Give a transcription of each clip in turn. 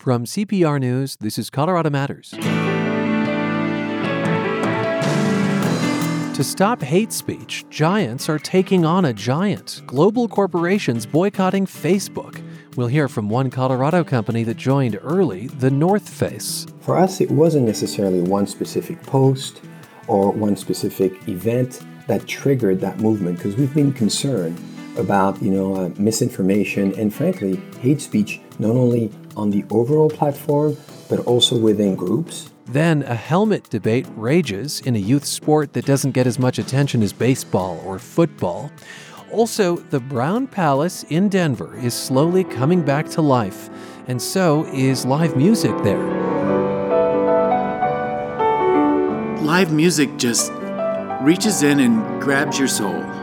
From CPR News, this is Colorado Matters. To stop hate speech, giants are taking on a giant. Global corporations boycotting Facebook. We'll hear from one Colorado company that joined early, the North Face. For us, it wasn't necessarily one specific post or one specific event that triggered that movement because we've been concerned about you know uh, misinformation and frankly hate speech not only on the overall platform but also within groups then a helmet debate rages in a youth sport that doesn't get as much attention as baseball or football. Also, the Brown Palace in Denver is slowly coming back to life, and so is live music there. Live music just reaches in and grabs your soul.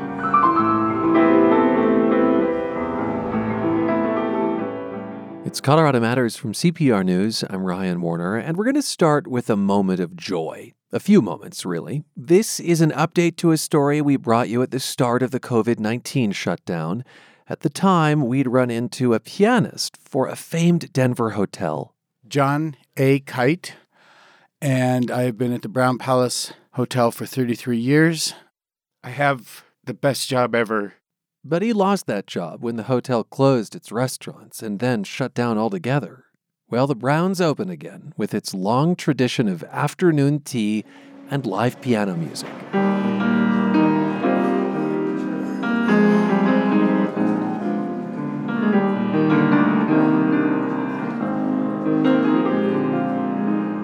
It's Colorado Matters from CPR News. I'm Ryan Warner, and we're going to start with a moment of joy. A few moments, really. This is an update to a story we brought you at the start of the COVID 19 shutdown. At the time, we'd run into a pianist for a famed Denver hotel. John A. Kite, and I have been at the Brown Palace Hotel for 33 years. I have the best job ever but he lost that job when the hotel closed its restaurants and then shut down altogether. Well, the Browns open again with its long tradition of afternoon tea and live piano music.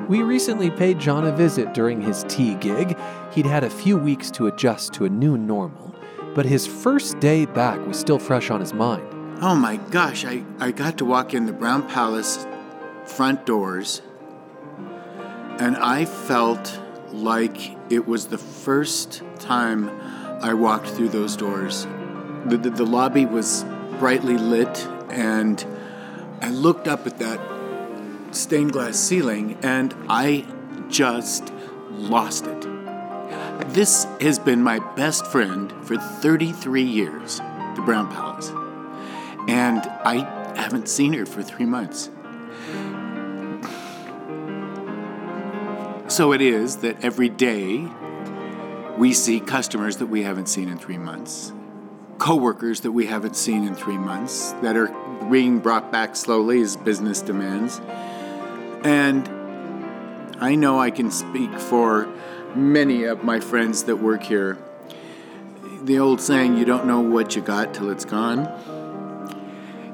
We recently paid John a visit during his tea gig. He'd had a few weeks to adjust to a new normal but his first day back was still fresh on his mind. Oh my gosh, I, I got to walk in the Brown Palace front doors, and I felt like it was the first time I walked through those doors. The, the, the lobby was brightly lit, and I looked up at that stained glass ceiling, and I just lost it. This has been my best friend for 33 years, the Brown Palace. And I haven't seen her for three months. So it is that every day we see customers that we haven't seen in three months, coworkers that we haven't seen in three months that are being brought back slowly as business demands. And I know I can speak for many of my friends that work here. The old saying, you don't know what you got till it's gone.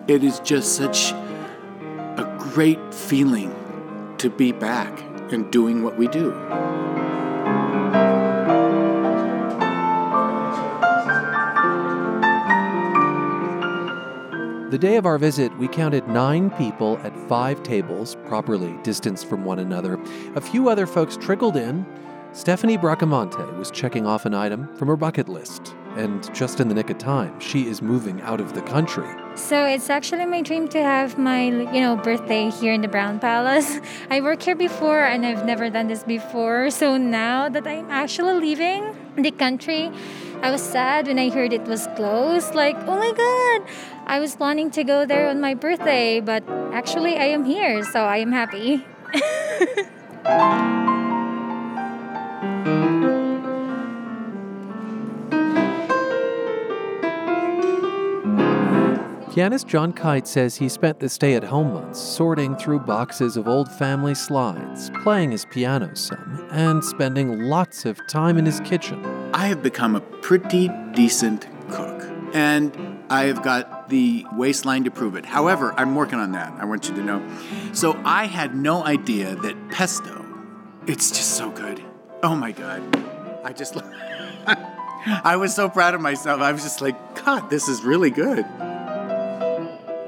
It is just such a great feeling to be back and doing what we do. The day of our visit, we counted nine people at five tables, properly distanced from one another. A few other folks trickled in, Stephanie Bracamonte was checking off an item from her bucket list, and just in the nick of time, she is moving out of the country. So it's actually my dream to have my, you know, birthday here in the Brown Palace. I worked here before and I've never done this before. So now that I'm actually leaving the country, I was sad when I heard it was closed. Like, oh my god, I was planning to go there on my birthday, but actually I am here, so I am happy. Pianist John Kite says he spent the stay at home months sorting through boxes of old family slides, playing his piano some, and spending lots of time in his kitchen. I have become a pretty decent cook, and I have got the waistline to prove it. However, I'm working on that. I want you to know. So I had no idea that pesto, it's just so good. Oh my God. I just, I was so proud of myself. I was just like, God, this is really good.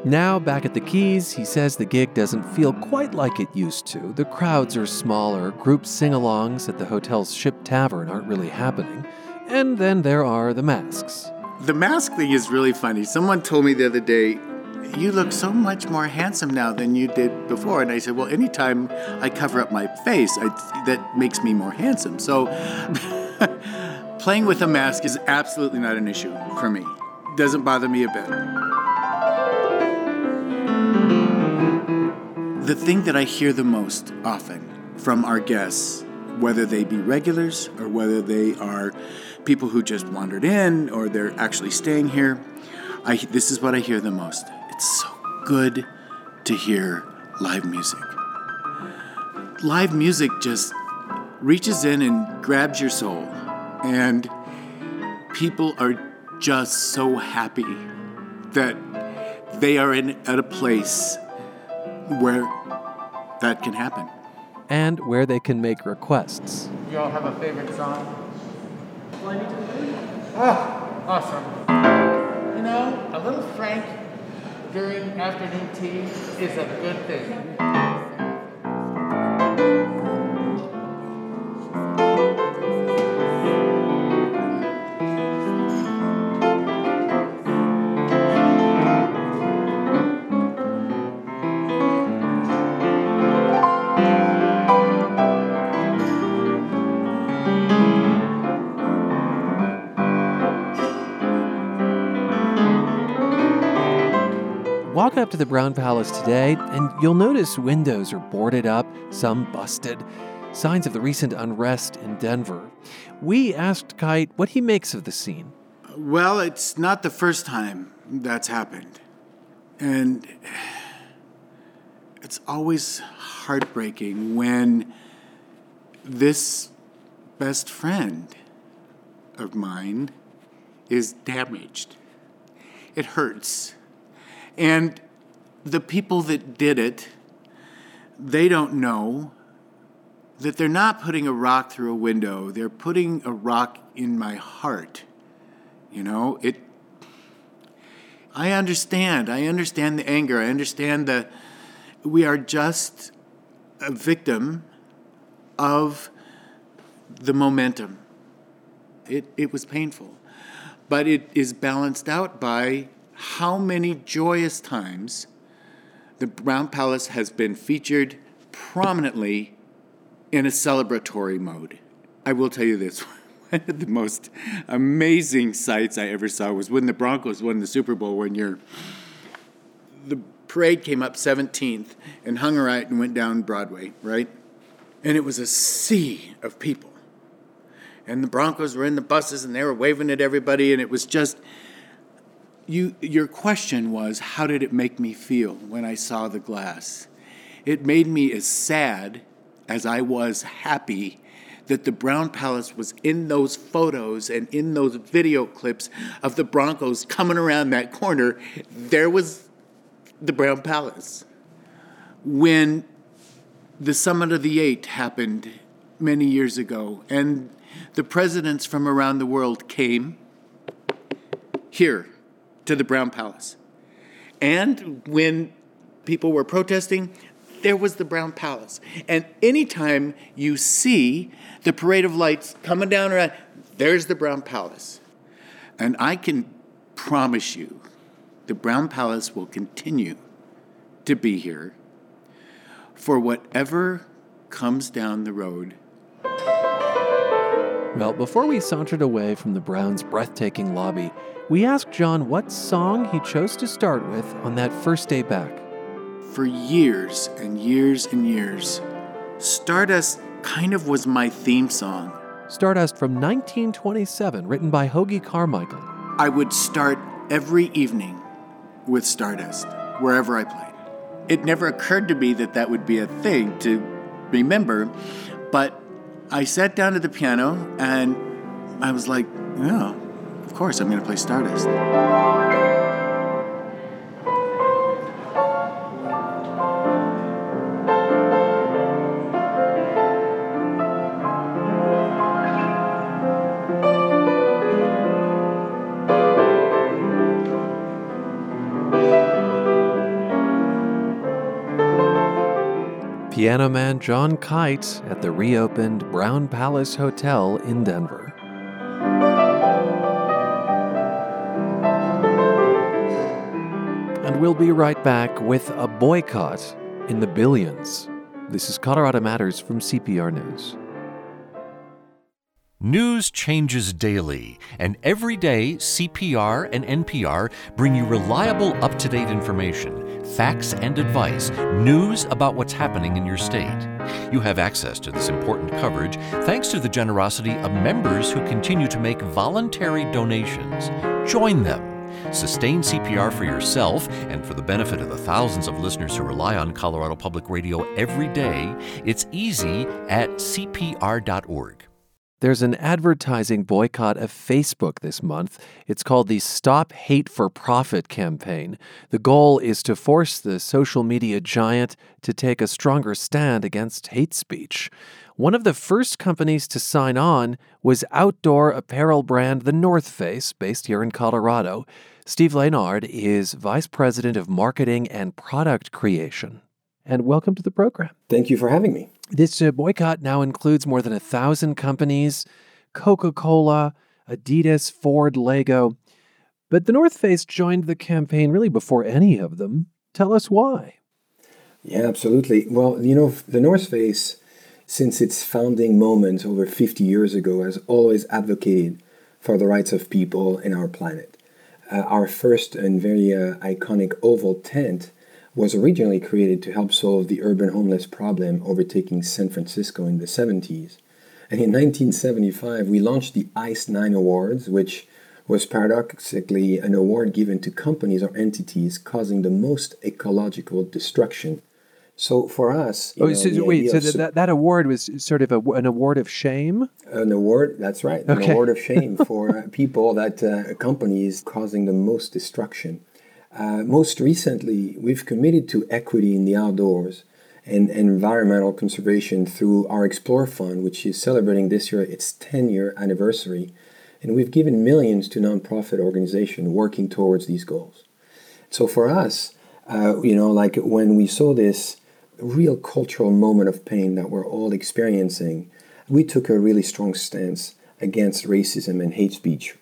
Now, back at the Keys, he says the gig doesn't feel quite like it used to. The crowds are smaller, group sing alongs at the hotel's Ship Tavern aren't really happening. And then there are the masks. The mask thing is really funny. Someone told me the other day, you look so much more handsome now than you did before. And I said, well, anytime I cover up my face, I, that makes me more handsome. So playing with a mask is absolutely not an issue for me. Doesn't bother me a bit. The thing that I hear the most often from our guests, whether they be regulars or whether they are people who just wandered in or they're actually staying here, I, this is what I hear the most. It's so good to hear live music. Live music just reaches in and grabs your soul, and people are just so happy that they are in at a place where that can happen. And where they can make requests. You all have a favorite song? Ah, awesome. You know, a little Frank during afternoon tea is a good thing. Walk up to the Brown Palace today, and you'll notice windows are boarded up, some busted, signs of the recent unrest in Denver. We asked Kite what he makes of the scene. Well, it's not the first time that's happened. And it's always heartbreaking when this best friend of mine is damaged. It hurts. And the people that did it, they don't know that they're not putting a rock through a window, they're putting a rock in my heart. You know, it I understand. I understand the anger. I understand that we are just a victim of the momentum. It, it was painful. But it is balanced out by how many joyous times the Brown Palace has been featured prominently in a celebratory mode. I will tell you this one of the most amazing sights I ever saw was when the Broncos won the Super Bowl one year. The parade came up 17th and hung a right and went down Broadway, right? And it was a sea of people. And the Broncos were in the buses and they were waving at everybody, and it was just you your question was how did it make me feel when I saw the glass? It made me as sad as I was happy that the Brown Palace was in those photos and in those video clips of the Broncos coming around that corner. There was the Brown Palace. When the Summit of the Eight happened many years ago, and the presidents from around the world came here to the Brown Palace. And when people were protesting, there was the Brown Palace. And anytime you see the parade of lights coming down around, there's the Brown Palace. And I can promise you, the Brown Palace will continue to be here for whatever comes down the road. Well, before we sauntered away from the Browns' breathtaking lobby, we asked John what song he chose to start with on that first day back. For years and years and years, Stardust kind of was my theme song. Stardust from 1927, written by Hoagy Carmichael. I would start every evening with Stardust, wherever I played. It never occurred to me that that would be a thing to remember, but I sat down at the piano and I was like, yeah, of course, I'm going to play Stardust. Piano man John Kite at the reopened Brown Palace Hotel in Denver. We'll be right back with a boycott in the billions. This is Colorado Matters from CPR News. News changes daily, and every day CPR and NPR bring you reliable, up to date information facts and advice, news about what's happening in your state. You have access to this important coverage thanks to the generosity of members who continue to make voluntary donations. Join them. Sustain CPR for yourself and for the benefit of the thousands of listeners who rely on Colorado Public Radio every day. It's easy at CPR.org. There's an advertising boycott of Facebook this month. It's called the Stop Hate for Profit campaign. The goal is to force the social media giant to take a stronger stand against hate speech. One of the first companies to sign on was outdoor apparel brand The North Face, based here in Colorado. Steve Lesnard is Vice President of Marketing and Product Creation. And welcome to the program. Thank you for having me. This uh, boycott now includes more than a thousand companies Coca Cola, Adidas, Ford, Lego. But the North Face joined the campaign really before any of them. Tell us why. Yeah, absolutely. Well, you know, the North Face, since its founding moment over 50 years ago, has always advocated for the rights of people and our planet. Uh, our first and very uh, iconic oval tent was originally created to help solve the urban homeless problem overtaking San Francisco in the 70s. And in 1975, we launched the ICE 9 Awards, which was paradoxically an award given to companies or entities causing the most ecological destruction. So for us, oh, know, so, wait, so that, that award was sort of a, an award of shame? An award, that's right, okay. an award of shame for people that uh, companies causing the most destruction. Uh, most recently, we've committed to equity in the outdoors and, and, environmental conservation through our Explore Fund, which is celebrating this year its 10 year anniversary. And we've given millions to nonprofit organizations working towards these goals. So for us, uh, you know, like when we saw this real cultural moment of pain that we're all experiencing, we took a really strong stance against racism and hate speech.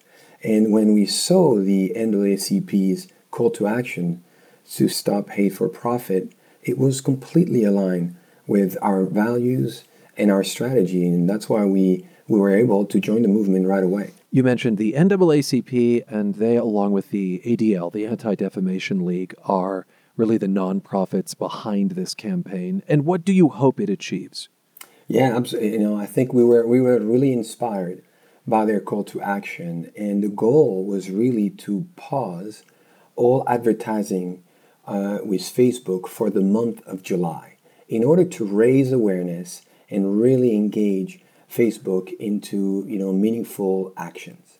And when we saw the NAACP's call to action to stop hate for profit, it was completely aligned with our values and our strategy. And that's why we, we were able to join the movement right away. You mentioned the NAACP, and they, along with the ADL, the Anti Defamation League, are really the nonprofits behind this campaign. And what do you hope it achieves? Yeah, absolutely. You know, I think we were we were really inspired by their call to action, and the goal was really to pause all advertising uh, with Facebook for the month of July in order to raise awareness and really engage Facebook into you know meaningful actions.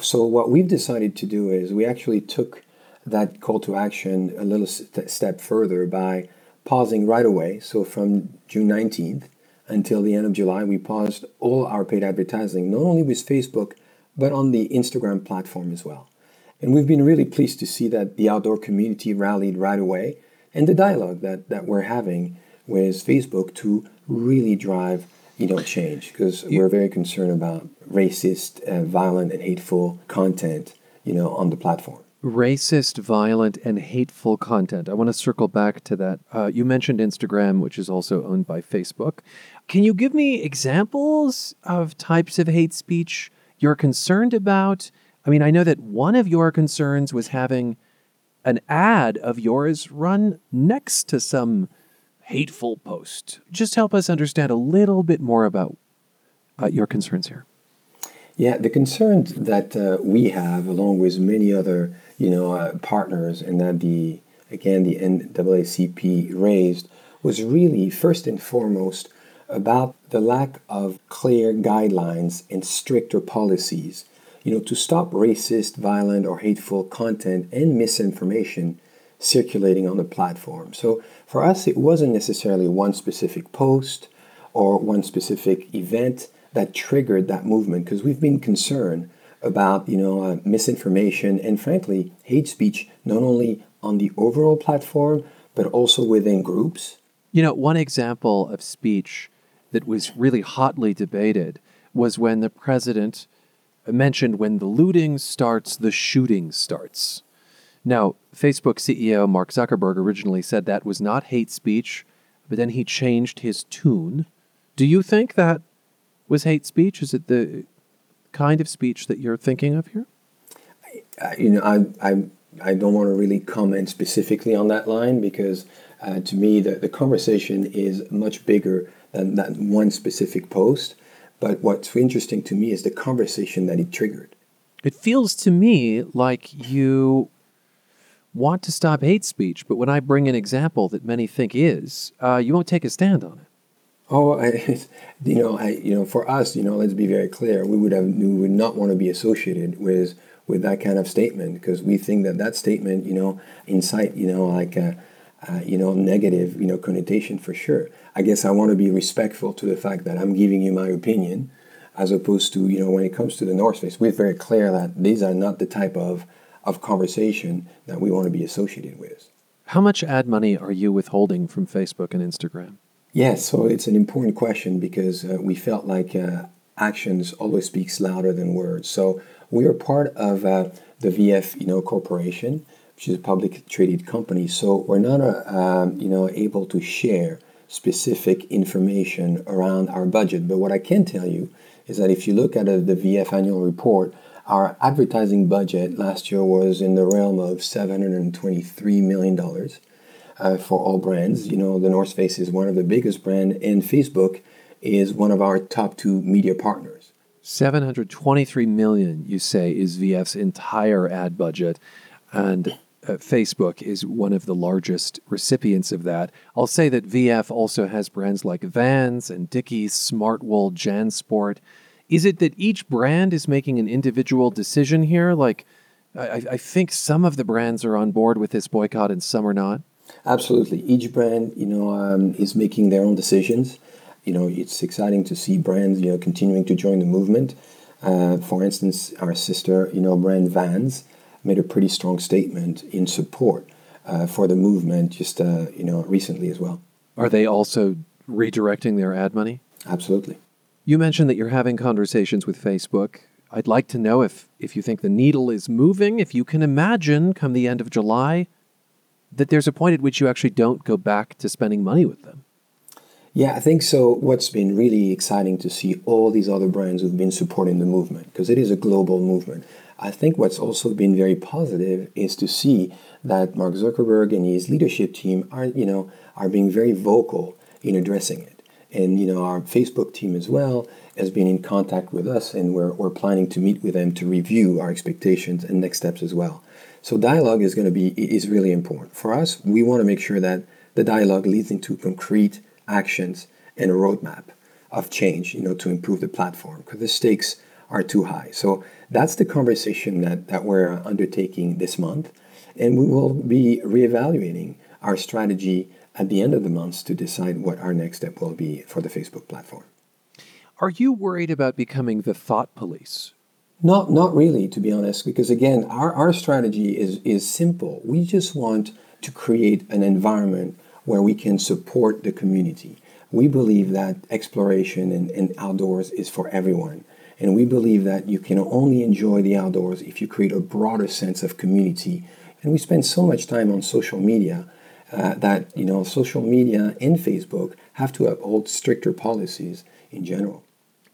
So what we've decided to do is we actually took that call to action a little st- step further by pausing right away. So from June 19th until the end of July, we paused all our paid advertising, not only with Facebook, but on the Instagram platform as well. And we've been really pleased to see that the outdoor community rallied right away and the dialogue that, that we're having with Facebook to really drive you know change because we're very concerned about racist, uh, violent, and hateful content you know on the platform. Racist, violent, and hateful content. I want to circle back to that. Uh, you mentioned Instagram, which is also owned by Facebook. Can you give me examples of types of hate speech you're concerned about? I mean, I know that one of your concerns was having an ad of yours run next to some hateful post. Just help us understand a little bit more about uh, your concerns here. Yeah, the concerns that uh, we have, along with many other, you know, uh, partners, and that the again the NAACP raised, was really first and foremost about the lack of clear guidelines and stricter policies you know, to stop racist, violent, or hateful content and misinformation circulating on the platform. So for us, it wasn't necessarily one specific post or one specific event that triggered that movement because we've been concerned about you know uh, misinformation and frankly hate speech not only on the overall platform but also within groups you know one example of speech that was really hotly debated was when the president mentioned when the looting starts, the shooting starts. Now, Facebook CEO Mark Zuckerberg originally said that was not hate speech, but then he changed his tune. Do you think that was hate speech? Is it the kind of speech that you're thinking of here? I, you know, I, I I don't want to really comment specifically on that line because uh, to me, the, the conversation is much bigger than that one specific post. But what's interesting to me is the conversation that it triggered. It feels to me like you want to stop hate speech, but when I bring an example that many think is, uh, you won't take a stand on it. Oh, I, you know, I, you know, for us, you know, let's be very clear. We would have, we would not want to be associated with with that kind of statement because we think that that statement, you know, incite, you know, like a, a, you know, negative, you know, connotation for sure. I guess I want to be respectful to the fact that I'm giving you my opinion, as opposed to, you know, when it comes to the North Face, we're very clear that these are not the type of of conversation that we want to be associated with. How much ad money are you withholding from Facebook and Instagram? Yes, so it's an important question because uh, we felt like uh, actions always speaks louder than words. So we are part of uh, the VF, you know, corporation, which is a public traded company. So we're not, uh, um, you know, able to share specific information around our budget. But what I can tell you is that if you look at uh, the VF annual report, our advertising budget last year was in the realm of $723 million uh, for all brands. You know, the North Face is one of the biggest brands, and Facebook is one of our top two media partners. 723 million, you say, is VF's entire ad budget, and uh, Facebook is one of the largest recipients of that. I'll say that VF also has brands like Vans and Dickies, Smartwool, JanSport. Is it that each brand is making an individual decision here? Like, I, I think some of the brands are on board with this boycott and some are not. Absolutely. Each brand, you know, um, is making their own decisions. You know, it's exciting to see brands, you know, continuing to join the movement. Uh, for instance, our sister, you know, brand Vans made a pretty strong statement in support uh, for the movement just, uh, you know, recently as well. Are they also redirecting their ad money? Absolutely. You mentioned that you're having conversations with Facebook. I'd like to know if, if you think the needle is moving, if you can imagine come the end of July that there's a point at which you actually don't go back to spending money with them. Yeah, I think so. What's been really exciting to see all these other brands who've been supporting the movement because it is a global movement. I think what's also been very positive is to see that Mark Zuckerberg and his leadership team are, you know, are being very vocal in addressing it. And you know, our Facebook team as well has been in contact with us, and we're, we're planning to meet with them to review our expectations and next steps as well. So dialogue is going to be is really important for us. We want to make sure that the dialogue leads into concrete actions and a roadmap of change, you know, to improve the platform because the stakes are too high. So that's the conversation that, that we're undertaking this month. And we will be reevaluating our strategy at the end of the month to decide what our next step will be for the Facebook platform. Are you worried about becoming the thought police not, not really, to be honest, because again, our, our strategy is, is simple. We just want to create an environment where we can support the community. We believe that exploration and, and outdoors is for everyone. And we believe that you can only enjoy the outdoors if you create a broader sense of community. And we spend so much time on social media uh, that, you know, social media and Facebook have to uphold stricter policies in general.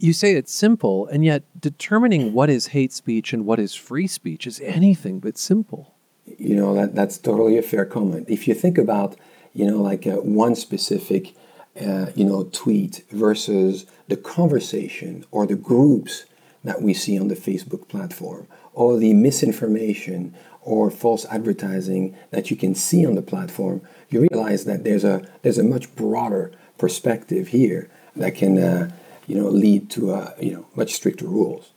You say it's simple, and yet determining what is hate speech and what is free speech is anything but simple. You know, that, that's totally a fair comment. If you think about, you know, like uh, one specific, uh, you know, tweet versus the conversation or the groups that we see on the Facebook platform, or the misinformation or false advertising that you can see on the platform, you realize that there's a there's a much broader perspective here that can uh, you know, lead to uh, you know much stricter rules.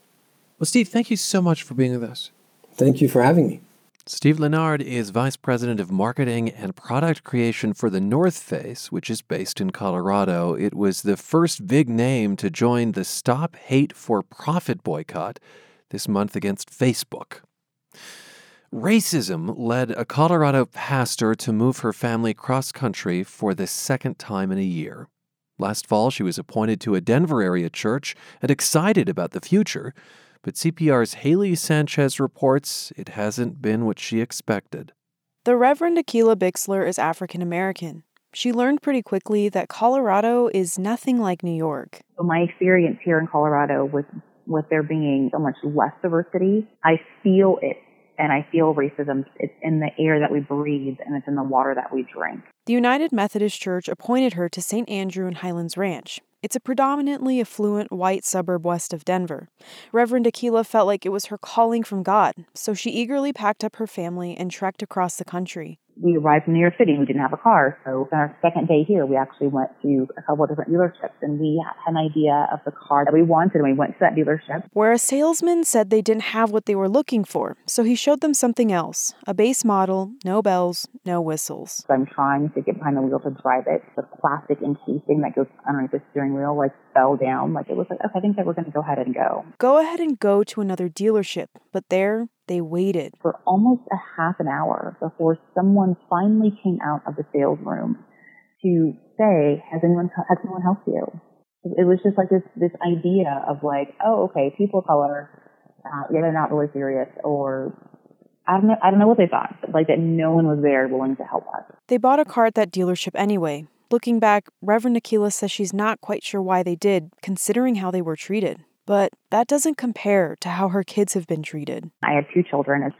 Well, Steve, thank you so much for being with us. Thank you for having me. Steve Lesnard is Vice President of Marketing and Product Creation for the North Face, which is based in Colorado. It was the first big name to join the Stop Hate for Profit boycott this month against Facebook. Racism led a Colorado pastor to move her family cross country for the second time in a year. Last fall, she was appointed to a Denver area church and excited about the future. But CPR's Haley Sanchez reports it hasn't been what she expected. The Reverend Akila Bixler is African American. She learned pretty quickly that Colorado is nothing like New York. My experience here in Colorado with with there being so much less diversity, I feel it and I feel racism. It's in the air that we breathe and it's in the water that we drink. The United Methodist Church appointed her to St. Andrew and Highlands Ranch. It's a predominantly affluent white suburb west of Denver. Reverend Akila felt like it was her calling from God, so she eagerly packed up her family and trekked across the country we arrived in New York City and we didn't have a car. So on our second day here, we actually went to a couple of different dealerships and we had an idea of the car that we wanted and we went to that dealership. Where a salesman said they didn't have what they were looking for. So he showed them something else a base model, no bells, no whistles. So I'm trying to get behind the wheel to drive it. The plastic encasing that goes underneath the steering wheel like fell down. Like it was like, okay, I think that we're going to go ahead and go. Go ahead and go to another dealership. But there, they waited for almost a half an hour before someone finally came out of the sales room to say, "Has anyone has anyone helped you?" It was just like this this idea of like, "Oh, okay, people of color, uh, yeah, they're not really serious," or I don't know. I don't know what they thought, but like that no one was there willing to help us. They bought a car at that dealership anyway. Looking back, Reverend Akila says she's not quite sure why they did, considering how they were treated. But that doesn't compare to how her kids have been treated. I have two children,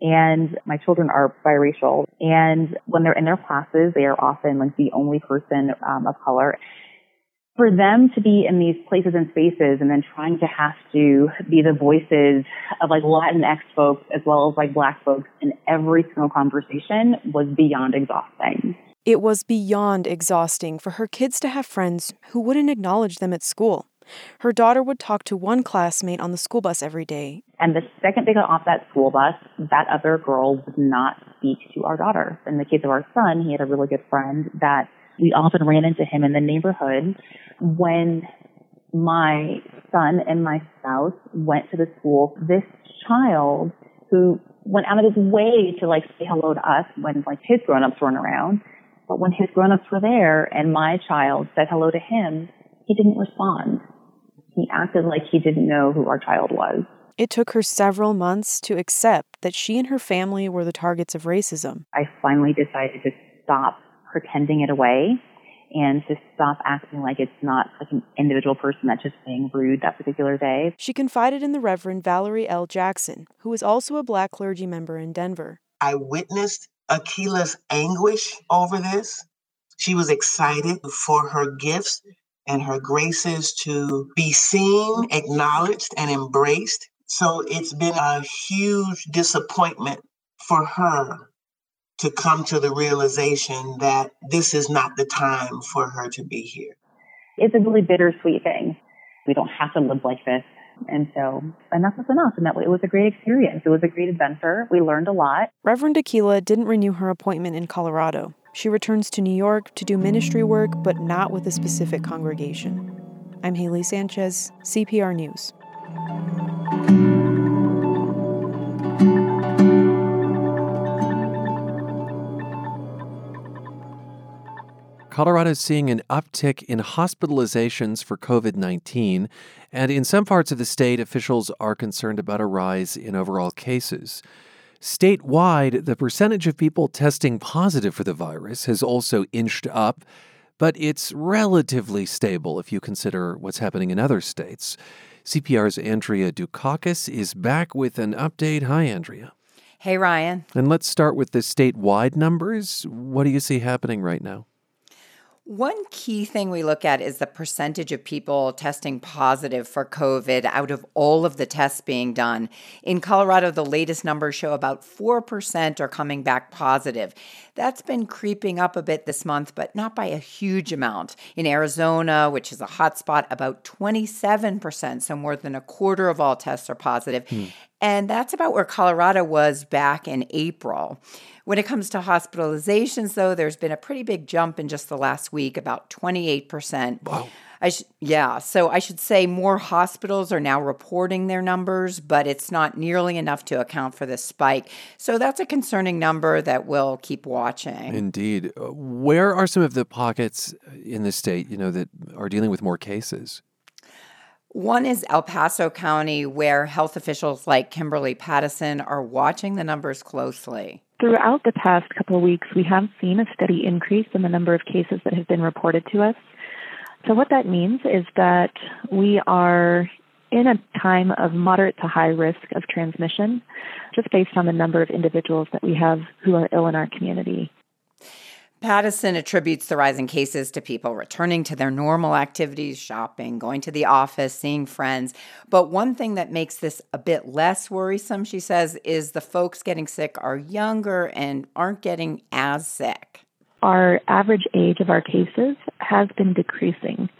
and my children are biracial. And when they're in their classes, they are often like the only person um, of color. For them to be in these places and spaces and then trying to have to be the voices of like Latinx folks as well as like black folks in every single conversation was beyond exhausting. It was beyond exhausting for her kids to have friends who wouldn't acknowledge them at school. Her daughter would talk to one classmate on the school bus every day. And the second they got off that school bus, that other girl would not speak to our daughter. In the case of our son, he had a really good friend that we often ran into him in the neighborhood when my son and my spouse went to the school. This child who went out of his way to like say hello to us when like his grown-ups weren't around. But when his grown-ups were there and my child said hello to him, he didn't respond he acted like he didn't know who our child was. It took her several months to accept that she and her family were the targets of racism. I finally decided to stop pretending it away and to stop acting like it's not like an individual person that's just being rude that particular day. She confided in the Reverend Valerie L. Jackson, who was also a black clergy member in Denver. I witnessed Akila's anguish over this. She was excited for her gifts and her graces to be seen, acknowledged, and embraced. So it's been a huge disappointment for her to come to the realization that this is not the time for her to be here. It's a really bittersweet thing. We don't have to live like this. And so enough is enough. And that it was a great experience. It was a great adventure. We learned a lot. Reverend Akila didn't renew her appointment in Colorado. She returns to New York to do ministry work, but not with a specific congregation. I'm Haley Sanchez, CPR News. Colorado is seeing an uptick in hospitalizations for COVID 19, and in some parts of the state, officials are concerned about a rise in overall cases. Statewide, the percentage of people testing positive for the virus has also inched up, but it's relatively stable if you consider what's happening in other states. CPR's Andrea Dukakis is back with an update. Hi, Andrea. Hey, Ryan. And let's start with the statewide numbers. What do you see happening right now? One key thing we look at is the percentage of people testing positive for COVID out of all of the tests being done. In Colorado, the latest numbers show about 4% are coming back positive. That's been creeping up a bit this month, but not by a huge amount. In Arizona, which is a hotspot, about 27%, so more than a quarter of all tests are positive. Hmm. And that's about where Colorado was back in April. When it comes to hospitalizations, though, there's been a pretty big jump in just the last week, about 28%. Wow. I sh- yeah, so I should say more hospitals are now reporting their numbers, but it's not nearly enough to account for this spike. So that's a concerning number that we'll keep watching. Indeed. Where are some of the pockets in the state, you know, that are dealing with more cases? One is El Paso County, where health officials like Kimberly Pattison are watching the numbers closely. Throughout the past couple of weeks, we have seen a steady increase in the number of cases that have been reported to us. So, what that means is that we are in a time of moderate to high risk of transmission, just based on the number of individuals that we have who are ill in our community. Pattison attributes the rising cases to people returning to their normal activities, shopping, going to the office, seeing friends. But one thing that makes this a bit less worrisome, she says, is the folks getting sick are younger and aren't getting as sick. Our average age of our cases has been decreasing.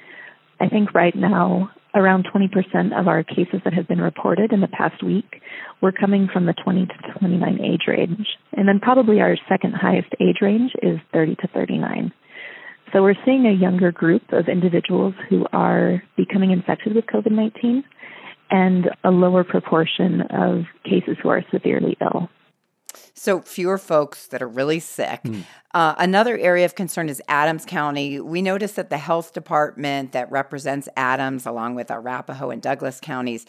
I think right now around 20% of our cases that have been reported in the past week were coming from the 20 to 29 age range. And then probably our second highest age range is 30 to 39. So we're seeing a younger group of individuals who are becoming infected with COVID 19 and a lower proportion of cases who are severely ill. So fewer folks that are really sick. Mm. Uh, another area of concern is Adams County. We noticed that the health department that represents Adams, along with Arapahoe and Douglas counties,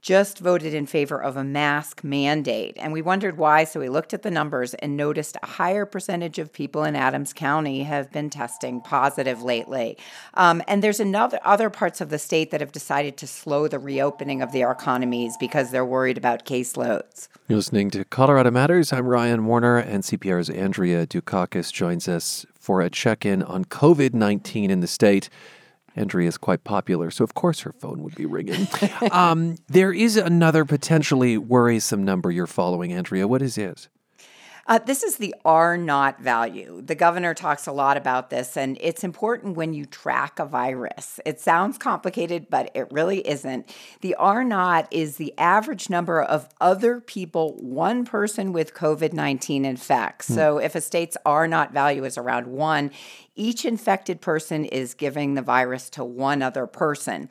just voted in favor of a mask mandate. And we wondered why. So we looked at the numbers and noticed a higher percentage of people in Adams County have been testing positive lately. Um, and there's another other parts of the state that have decided to slow the reopening of their economies because they're worried about caseloads. You're listening to Colorado Matters. I'm Ryan Warner, and CPR's Andrea Dukakis joins us for a check in on COVID 19 in the state. Andrea is quite popular, so of course her phone would be ringing. um, there is another potentially worrisome number you're following, Andrea. What is it? Uh, this is the R naught value. The governor talks a lot about this, and it's important when you track a virus. It sounds complicated, but it really isn't. The R naught is the average number of other people one person with COVID 19 infects. Hmm. So if a state's R naught value is around one, each infected person is giving the virus to one other person.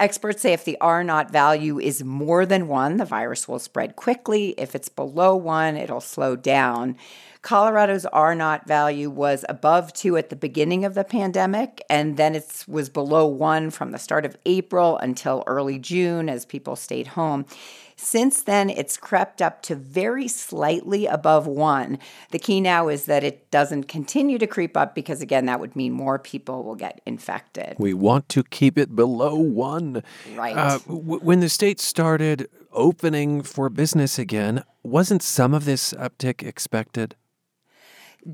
Experts say if the R naught value is more than one, the virus will spread quickly. If it's below one, it'll slow down. Colorado's R naught value was above two at the beginning of the pandemic, and then it was below one from the start of April until early June as people stayed home. Since then, it's crept up to very slightly above one. The key now is that it doesn't continue to creep up because, again, that would mean more people will get infected. We want to keep it below one. Right. Uh, w- when the state started opening for business again, wasn't some of this uptick expected?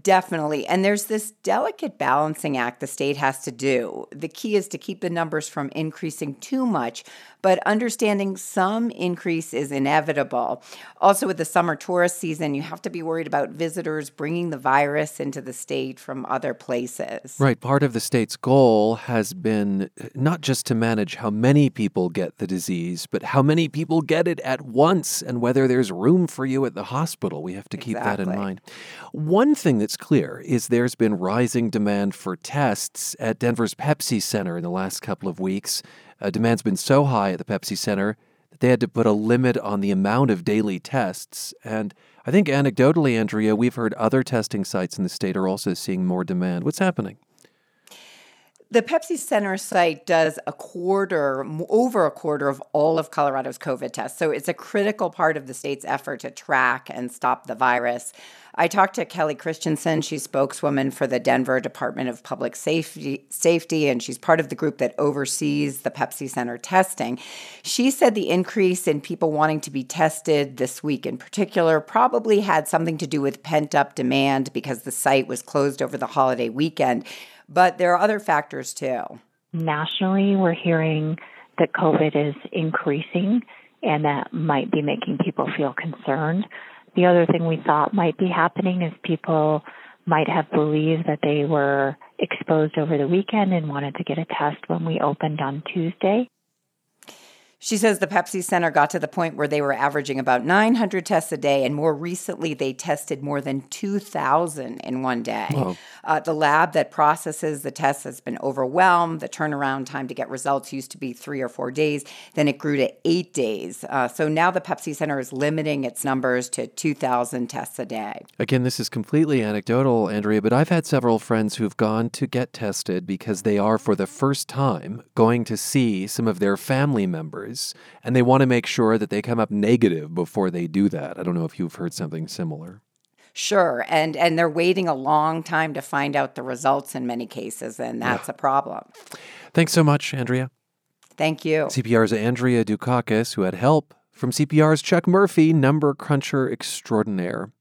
Definitely. And there's this delicate balancing act the state has to do. The key is to keep the numbers from increasing too much, but understanding some increase is inevitable. Also, with the summer tourist season, you have to be worried about visitors bringing the virus into the state from other places. Right. Part of the state's goal has been uh, not just to manage how many people get the disease, but how many people get it at once and whether there's room for you at the hospital. We have to keep exactly. that in mind. One thing that's clear is there's been rising demand for tests at Denver's Pepsi Center in the last couple of weeks. Uh, demand's been so high at the Pepsi Center that they had to put a limit on the amount of daily tests. And I think anecdotally, Andrea, we've heard other testing sites in the state are also seeing more demand. What's happening? The Pepsi Center site does a quarter, over a quarter of all of Colorado's COVID tests. So it's a critical part of the state's effort to track and stop the virus. I talked to Kelly Christensen. She's spokeswoman for the Denver Department of Public Safety, Safety, and she's part of the group that oversees the Pepsi Center testing. She said the increase in people wanting to be tested this week in particular probably had something to do with pent up demand because the site was closed over the holiday weekend. But there are other factors too. Nationally, we're hearing that COVID is increasing and that might be making people feel concerned. The other thing we thought might be happening is people might have believed that they were exposed over the weekend and wanted to get a test when we opened on Tuesday. She says the Pepsi Center got to the point where they were averaging about 900 tests a day, and more recently, they tested more than 2,000 in one day. Uh, the lab that processes the tests has been overwhelmed. The turnaround time to get results used to be three or four days, then it grew to eight days. Uh, so now the Pepsi Center is limiting its numbers to 2,000 tests a day. Again, this is completely anecdotal, Andrea, but I've had several friends who've gone to get tested because they are, for the first time, going to see some of their family members and they want to make sure that they come up negative before they do that. I don't know if you've heard something similar. Sure, and and they're waiting a long time to find out the results in many cases, and that's yeah. a problem. Thanks so much, Andrea. Thank you. CPR's Andrea Dukakis, who had help from CPR's Chuck Murphy, number cruncher extraordinaire.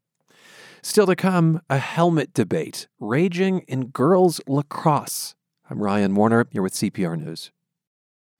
Still to come, a helmet debate raging in girls lacrosse. I'm Ryan Warner. You're with CPR News.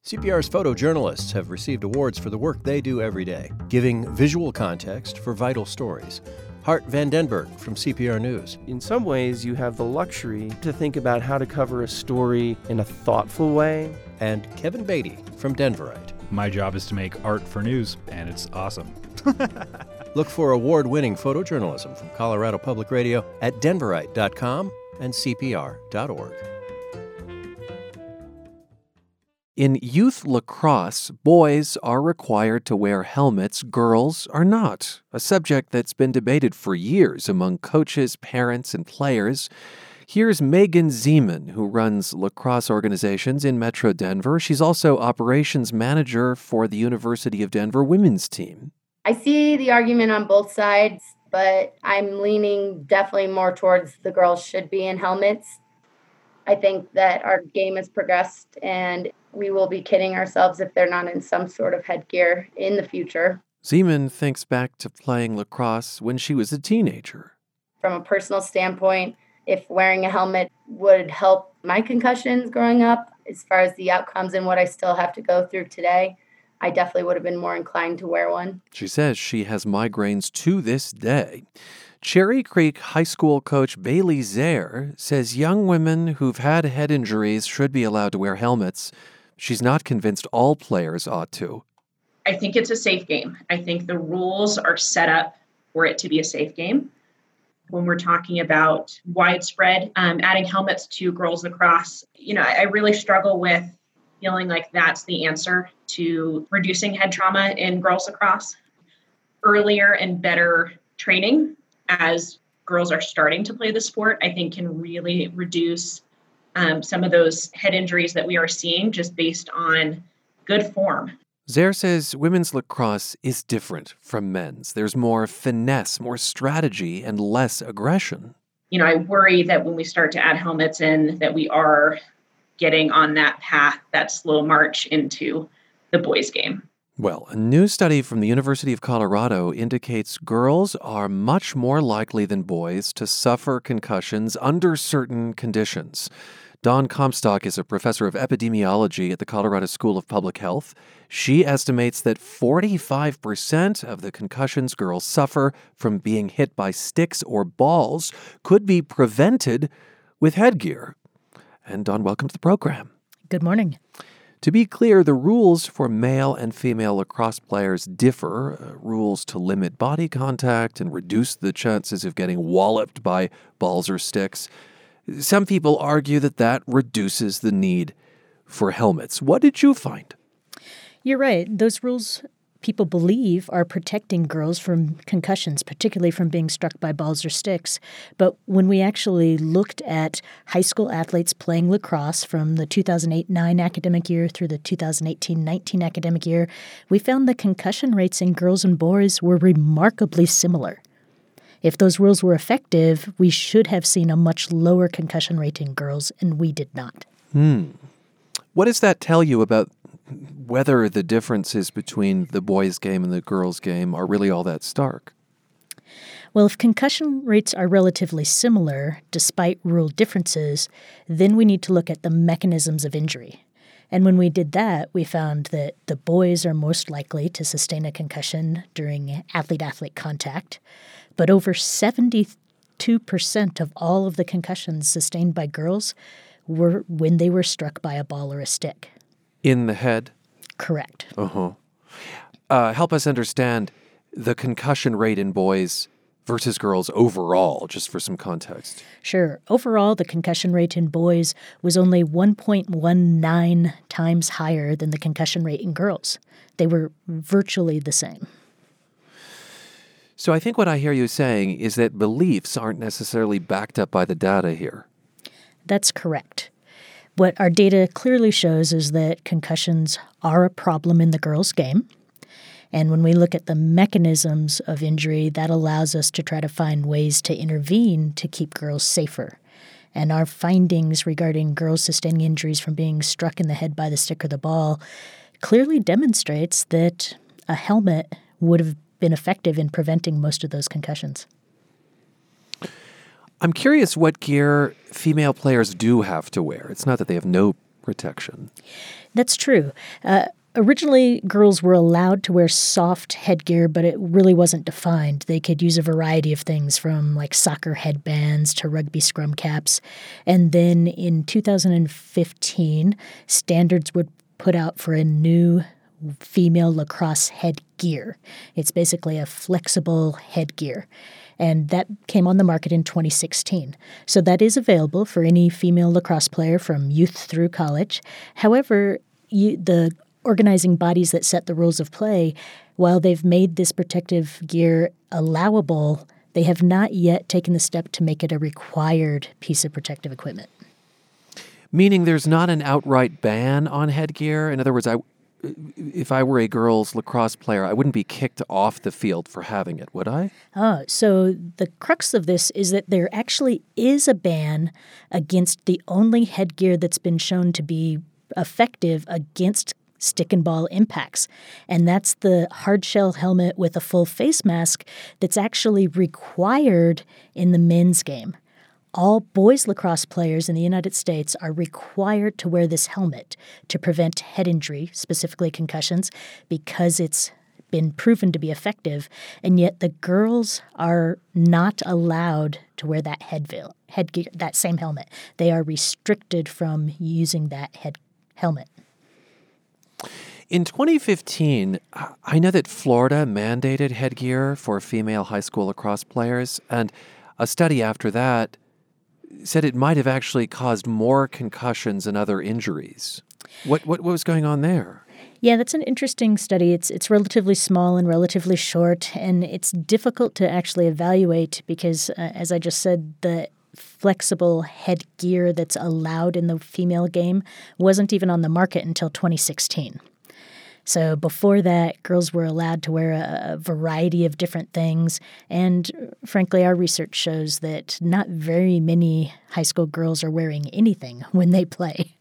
CPR's photojournalists have received awards for the work they do every day, giving visual context for vital stories. Hart Van Denburg from CPR News. In some ways, you have the luxury to think about how to cover a story in a thoughtful way. And Kevin Beaty from Denverite. My job is to make art for news, and it's awesome. Look for award winning photojournalism from Colorado Public Radio at denverite.com and cpr.org. In youth lacrosse, boys are required to wear helmets, girls are not, a subject that's been debated for years among coaches, parents, and players. Here's Megan Zeman, who runs lacrosse organizations in Metro Denver. She's also operations manager for the University of Denver women's team. I see the argument on both sides, but I'm leaning definitely more towards the girls should be in helmets. I think that our game has progressed and we will be kidding ourselves if they're not in some sort of headgear in the future. Zeman thinks back to playing lacrosse when she was a teenager. From a personal standpoint, if wearing a helmet would help my concussions growing up, as far as the outcomes and what I still have to go through today, I definitely would have been more inclined to wear one. She says she has migraines to this day. Cherry Creek High School coach Bailey Zaire says young women who've had head injuries should be allowed to wear helmets. She's not convinced all players ought to. I think it's a safe game. I think the rules are set up for it to be a safe game. When we're talking about widespread um, adding helmets to girls lacrosse, you know, I, I really struggle with feeling like that's the answer to reducing head trauma in girls lacrosse. Earlier and better training as girls are starting to play the sport, I think can really reduce um, some of those head injuries that we are seeing just based on good form. Zaire says women's lacrosse is different from men's. There's more finesse, more strategy, and less aggression. You know, I worry that when we start to add helmets in, that we are getting on that path, that slow march into the boys' game. Well, a new study from the University of Colorado indicates girls are much more likely than boys to suffer concussions under certain conditions. Dawn Comstock is a professor of epidemiology at the Colorado School of Public Health. She estimates that 45% of the concussions girls suffer from being hit by sticks or balls could be prevented with headgear. And Dawn, welcome to the program. Good morning. To be clear, the rules for male and female lacrosse players differ. Uh, rules to limit body contact and reduce the chances of getting walloped by balls or sticks. Some people argue that that reduces the need for helmets. What did you find? You're right. Those rules people believe are protecting girls from concussions, particularly from being struck by balls or sticks. But when we actually looked at high school athletes playing lacrosse from the 2008 9 academic year through the 2018 19 academic year, we found the concussion rates in girls and boys were remarkably similar. If those rules were effective, we should have seen a much lower concussion rate in girls, and we did not. Hmm. What does that tell you about whether the differences between the boys' game and the girls' game are really all that stark? Well, if concussion rates are relatively similar, despite rule differences, then we need to look at the mechanisms of injury. And when we did that, we found that the boys are most likely to sustain a concussion during athlete athlete contact but over 72% of all of the concussions sustained by girls were when they were struck by a ball or a stick. In the head? Correct. Uh-huh. Uh, help us understand the concussion rate in boys versus girls overall, just for some context. Sure. Overall, the concussion rate in boys was only 1.19 times higher than the concussion rate in girls. They were virtually the same. So I think what I hear you saying is that beliefs aren't necessarily backed up by the data here. That's correct. What our data clearly shows is that concussions are a problem in the girls' game. And when we look at the mechanisms of injury, that allows us to try to find ways to intervene to keep girls safer. And our findings regarding girls sustaining injuries from being struck in the head by the stick or the ball clearly demonstrates that a helmet would have been effective in preventing most of those concussions. I'm curious what gear female players do have to wear. It's not that they have no protection. That's true. Uh, Originally, girls were allowed to wear soft headgear, but it really wasn't defined. They could use a variety of things from like soccer headbands to rugby scrum caps. And then in 2015, standards would put out for a new female lacrosse headgear. It's basically a flexible headgear. And that came on the market in 2016. So that is available for any female lacrosse player from youth through college. However, you, the organizing bodies that set the rules of play, while they've made this protective gear allowable, they have not yet taken the step to make it a required piece of protective equipment. Meaning there's not an outright ban on headgear? In other words, I, if I were a girls lacrosse player, I wouldn't be kicked off the field for having it, would I? Ah, so the crux of this is that there actually is a ban against the only headgear that's been shown to be effective against stick and ball impacts. And that's the hardshell helmet with a full face mask that's actually required in the men's game. All boys lacrosse players in the United States are required to wear this helmet to prevent head injury, specifically concussions, because it's been proven to be effective, and yet the girls are not allowed to wear that head veil, headgear, that same helmet. They are restricted from using that head helmet. In 2015, I know that Florida mandated headgear for female high school lacrosse players, and a study after that said it might have actually caused more concussions and other injuries. What, what, what was going on there? Yeah, that's an interesting study. It's it's relatively small and relatively short, and it's difficult to actually evaluate because, uh, as I just said, the flexible headgear that's allowed in the female game wasn't even on the market until 2016. So before that, girls were allowed to wear a, variety of different things. And frankly, our research shows that not very many high school girls are wearing anything when they play.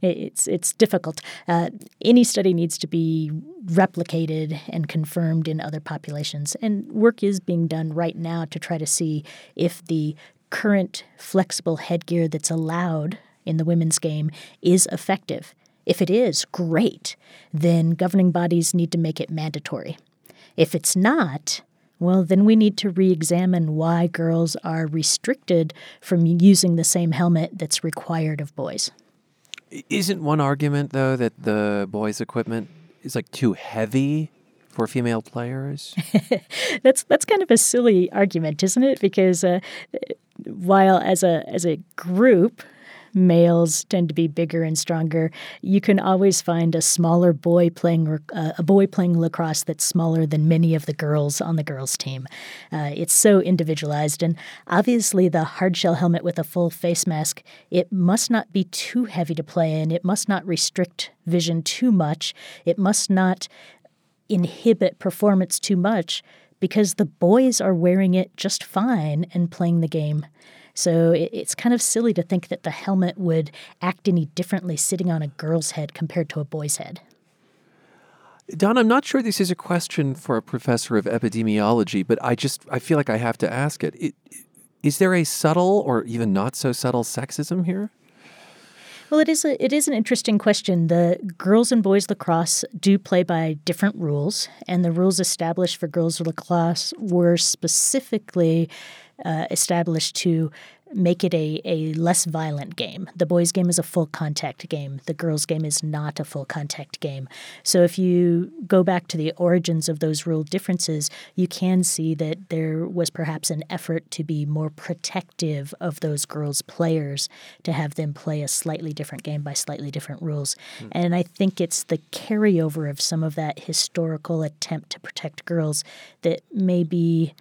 It's it's difficult. Uh, any study needs to be replicated and confirmed in other populations, and work is being done right now to try to see if the current flexible headgear that's allowed in the women's game is effective. If it is, great. Then governing bodies need to make it mandatory. If it's not, well, then we need to re examine why girls are restricted from using the same helmet that's required of boys. Isn't one argument, though, that the boys' equipment is like too heavy for female players? that's that's kind of a silly argument, isn't it? Because uh, while as a as a group males tend to be bigger and stronger, you can always find a smaller boy playing uh, a boy playing lacrosse that's smaller than many of the girls on the girls' team. Uh, it's so individualized, and obviously the hardshell helmet with a full face mask it must not be too heavy to play in. It must not restrict vision too much. It must not inhibit performance too much because the boys are wearing it just fine and playing the game. So it's kind of silly to think that the helmet would act any differently sitting on a girl's head compared to a boy's head. Dawn, I'm not sure this is a question for a professor of epidemiology, but I just I feel like I have to ask it. it is there a subtle or even not so subtle sexism here? Well, it is a it is an interesting question. The girls and boys lacrosse do play by different rules, and the rules established for girls lacrosse were specifically uh, established to make it a, a less violent game. The boys' game is a full contact game. The girls' game is not a full contact game. So if you go back to the origins of those rule differences, you can see that there was perhaps an effort to be more protective of those girls' players, to have them play a slightly different game by slightly different rules. Mm. And I think it's the carryover of some of that historical attempt to protect girls that maybe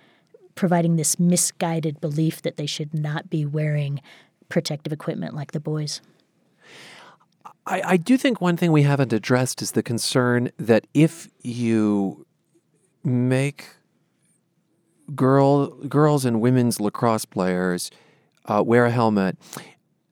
providing this misguided belief that they should not be wearing protective equipment like the boys. I, I do think one thing we haven't addressed is the concern that if you make girl girls and women's lacrosse players uh, wear a helmet,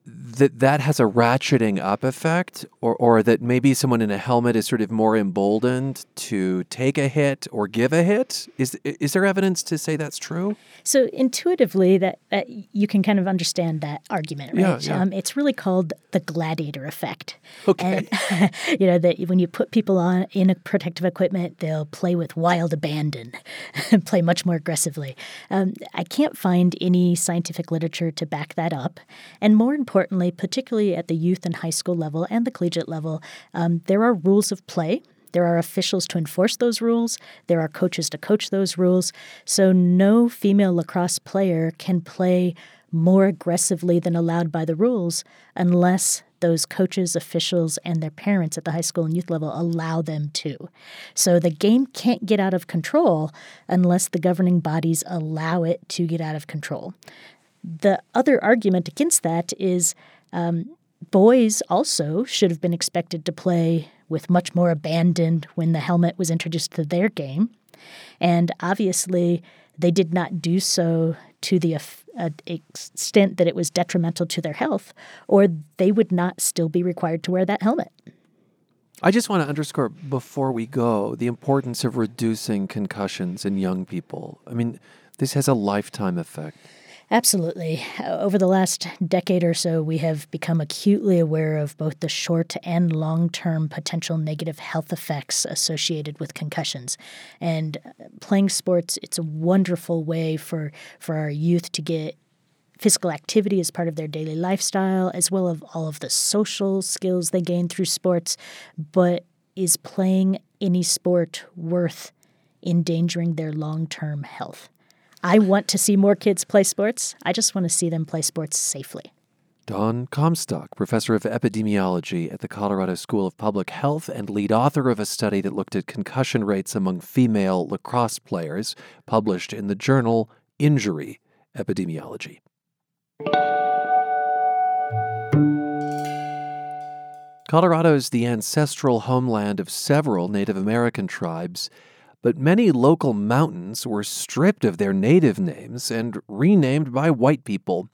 that that has a ratcheting up effect or, or that maybe someone in a helmet is sort of more emboldened to take a hit or give a hit? Is is there evidence to say that's true? So intuitively that, that you can kind of understand that argument right? yeah, yeah. Um, it's really called the gladiator effect. Okay. And, you know that when you put people on in a protective equipment they'll play with wild abandon and play much more aggressively. Um, i can't find any scientific literature to back that up. And more importantly, particularly at the youth and high school level and the collegiate level, um, there are rules of play. There are officials to enforce those rules. There are coaches to coach those rules. So no female lacrosse player can play more aggressively than allowed by the rules unless those coaches, officials, and their parents at the high school and youth level allow them to. So the game can't get out of control unless the governing bodies allow it to get out of control. The other argument against that is um, boys also should have been expected to play with much more abandon when the helmet was introduced to their game. And obviously, they did not do so to the uh, extent that it was detrimental to their health, or they would not still be required to wear that helmet. I just want to underscore before we go the importance of reducing concussions in young people. I mean, this has a lifetime effect. Absolutely. Over the last decade or so, we have become acutely aware of both the short and long term potential negative health effects associated with concussions. And uh, playing sports, it's a wonderful way for, for our youth to get physical activity as part of their daily lifestyle, as well as all of the social skills they gain through sports. But is playing any sport worth endangering their long term health? I want to see more kids play sports. I just want to see them play sports safely. Dawn Comstock, professor of epidemiology at the Colorado School of Public Health and lead author of a study that looked at concussion rates among female lacrosse players, published in the journal Injury Epidemiology. Colorado is the ancestral homeland of several Native American tribes but many local mountains were stripped of their native names and renamed by white people.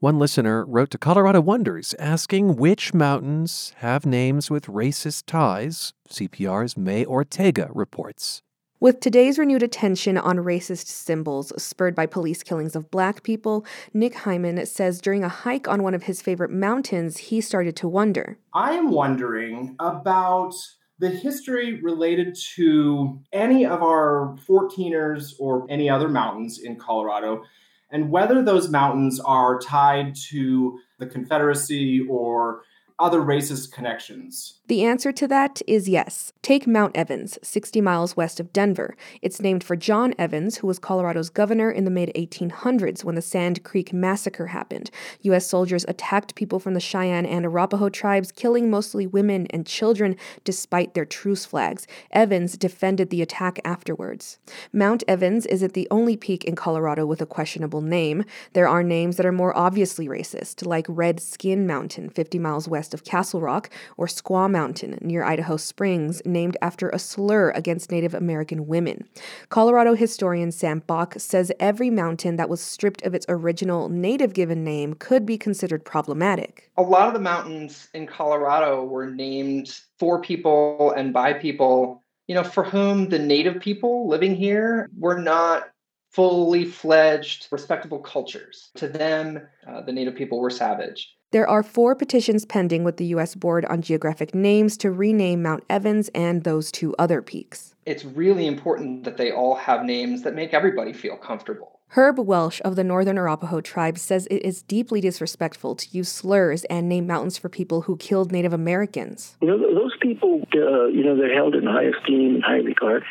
One listener wrote to Colorado Wonders asking which mountains have names with racist ties. CPR's Mae Ortega reports. With today's renewed attention on racist symbols spurred by police killings of black people, Nick Hyman says during a hike on one of his favorite mountains, he started to wonder. I am wondering about the history related to any of our 14ers or any other mountains in Colorado, and whether those mountains are tied to the Confederacy or other racist connections? The answer to that is yes. Take Mount Evans, 60 miles west of Denver. It's named for John Evans, who was Colorado's governor in the mid 1800s when the Sand Creek Massacre happened. U.S. soldiers attacked people from the Cheyenne and Arapaho tribes, killing mostly women and children despite their truce flags. Evans defended the attack afterwards. Mount Evans isn't the only peak in Colorado with a questionable name. There are names that are more obviously racist, like Red Skin Mountain, 50 miles west west of Castle Rock, or Squaw Mountain near Idaho Springs, named after a slur against Native American women. Colorado historian Sam Bach says every mountain that was stripped of its original native given name could be considered problematic. A lot of the mountains in Colorado were named for people and by people, you know, for whom the native people living here were not fully fledged, respectable cultures. To them, uh, the native people were savage. There are four petitions pending with the U.S. Board on Geographic Names to rename Mount Evans and those two other peaks. It's really important that they all have names that make everybody feel comfortable. Herb Welsh of the Northern Arapaho tribe says it is deeply disrespectful to use slurs and name mountains for people who killed Native Americans. You know, those people, uh, you know, they're held in high esteem and high regard.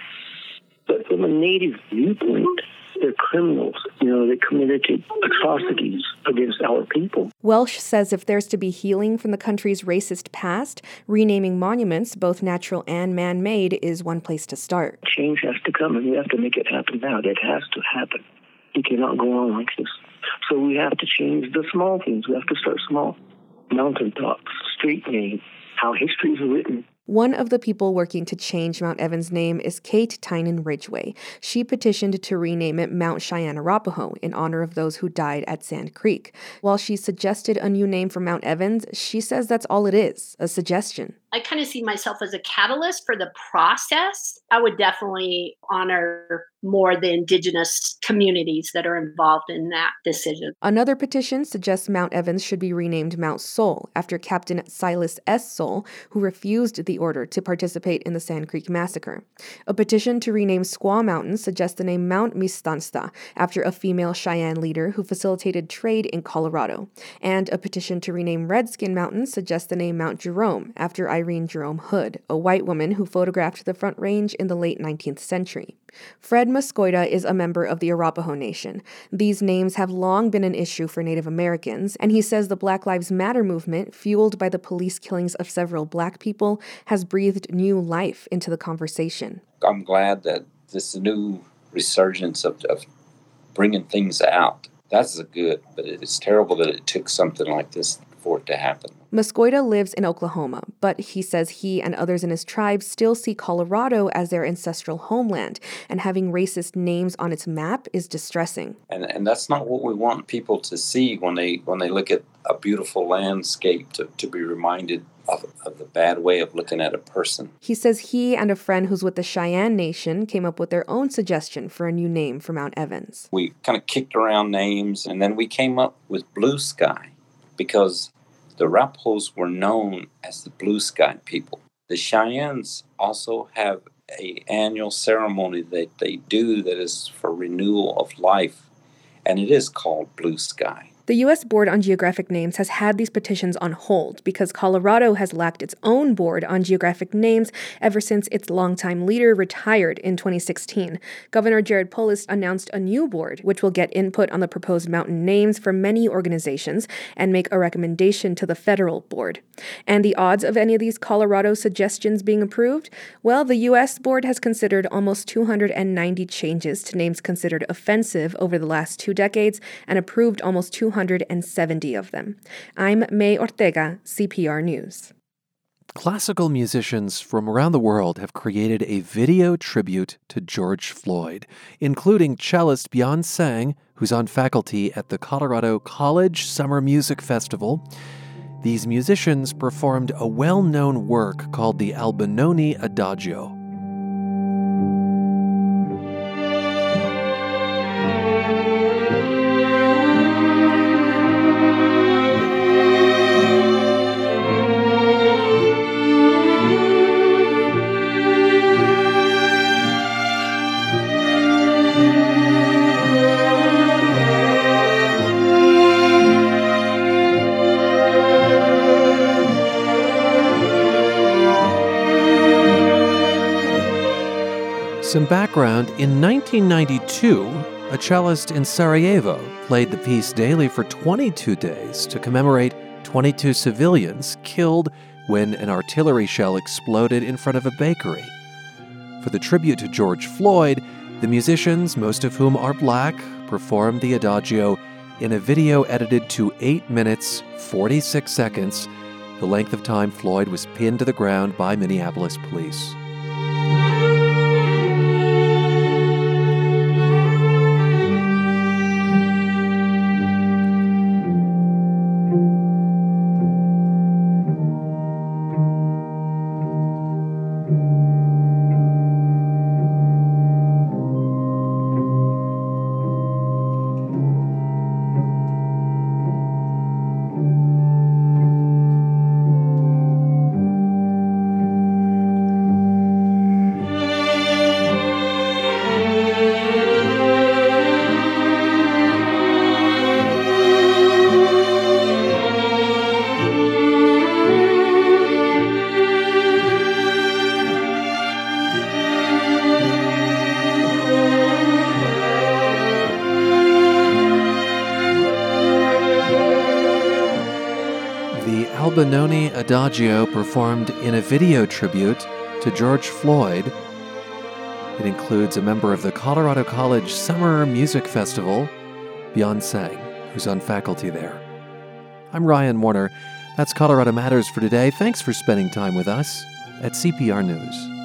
But from a Native viewpoint, they're criminals. You know, they committed atrocities against our people. Welsh says if there's to be healing from the country's racist past, renaming monuments, both natural and man made, is one place to start. Change has to come, and we have to make it happen now. It has to happen. We cannot go on like this. So we have to change the small things. We have to start small. Mountaintops, street names, how history is written. One of the people working to change Mount Evans' name is Kate Tynan Ridgway. She petitioned to rename it Mount Cheyenne Arapaho in honor of those who died at Sand Creek. While she suggested a new name for Mount Evans, she says that's all it is a suggestion. I kind of see myself as a catalyst for the process. I would definitely honor more the indigenous communities that are involved in that decision. Another petition suggests Mount Evans should be renamed Mount Soule after Captain Silas S. Soule, who refused the order to participate in the Sand Creek massacre. A petition to rename Squaw Mountain suggests the name Mount Mistansta after a female Cheyenne leader who facilitated trade in Colorado. And a petition to rename Redskin Mountain suggests the name Mount Jerome after Irene Jerome Hood, a white woman who photographed the Front Range in the late 19th century. Fred Mosqueda is a member of the Arapaho Nation. These names have long been an issue for Native Americans, and he says the Black Lives Matter movement, fueled by the police killings of several black people, has breathed new life into the conversation. I'm glad that this new resurgence of, of bringing things out, that's a good, but it's terrible that it took something like this for it to happen. Mosqueda lives in Oklahoma, but he says he and others in his tribe still see Colorado as their ancestral homeland, and having racist names on its map is distressing. And and that's not what we want people to see when they when they look at a beautiful landscape to, to be reminded of, of the bad way of looking at a person. He says he and a friend who's with the Cheyenne Nation came up with their own suggestion for a new name for Mount Evans. We kind of kicked around names and then we came up with Blue Sky because the Arapahoes were known as the Blue Sky people. The Cheyennes also have a annual ceremony that they do that is for renewal of life, and it is called Blue Sky. The U.S. Board on Geographic Names has had these petitions on hold because Colorado has lacked its own board on geographic names ever since its longtime leader retired in 2016. Governor Jared Polis announced a new board, which will get input on the proposed mountain names from many organizations and make a recommendation to the federal board. And the odds of any of these Colorado suggestions being approved? Well, the U.S. board has considered almost 290 changes to names considered offensive over the last two decades and approved almost 200. 270 of them. I'm Mae Ortega, CPR News. Classical musicians from around the world have created a video tribute to George Floyd, including cellist Bion Tsang, who's on faculty at the Colorado College Summer Music Festival. These musicians performed a well known work called the Albinoni Adagio. Some background in 1992, a cellist in Sarajevo played the piece daily for 22 days to commemorate 22 civilians killed when an artillery shell exploded in front of a bakery. For the tribute to George Floyd, the musicians, most of whom are black, performed the adagio in a video edited to 8 minutes 46 seconds, the length of time Floyd was pinned to the ground by Minneapolis police. Adagio performed in a video tribute to George Floyd. It includes a member of the Colorado College Summer Music Festival, Bion Tsang, who's on faculty there. I'm Ryan Warner. That's Colorado Matters for today. Thanks for spending time with us. at CPR News.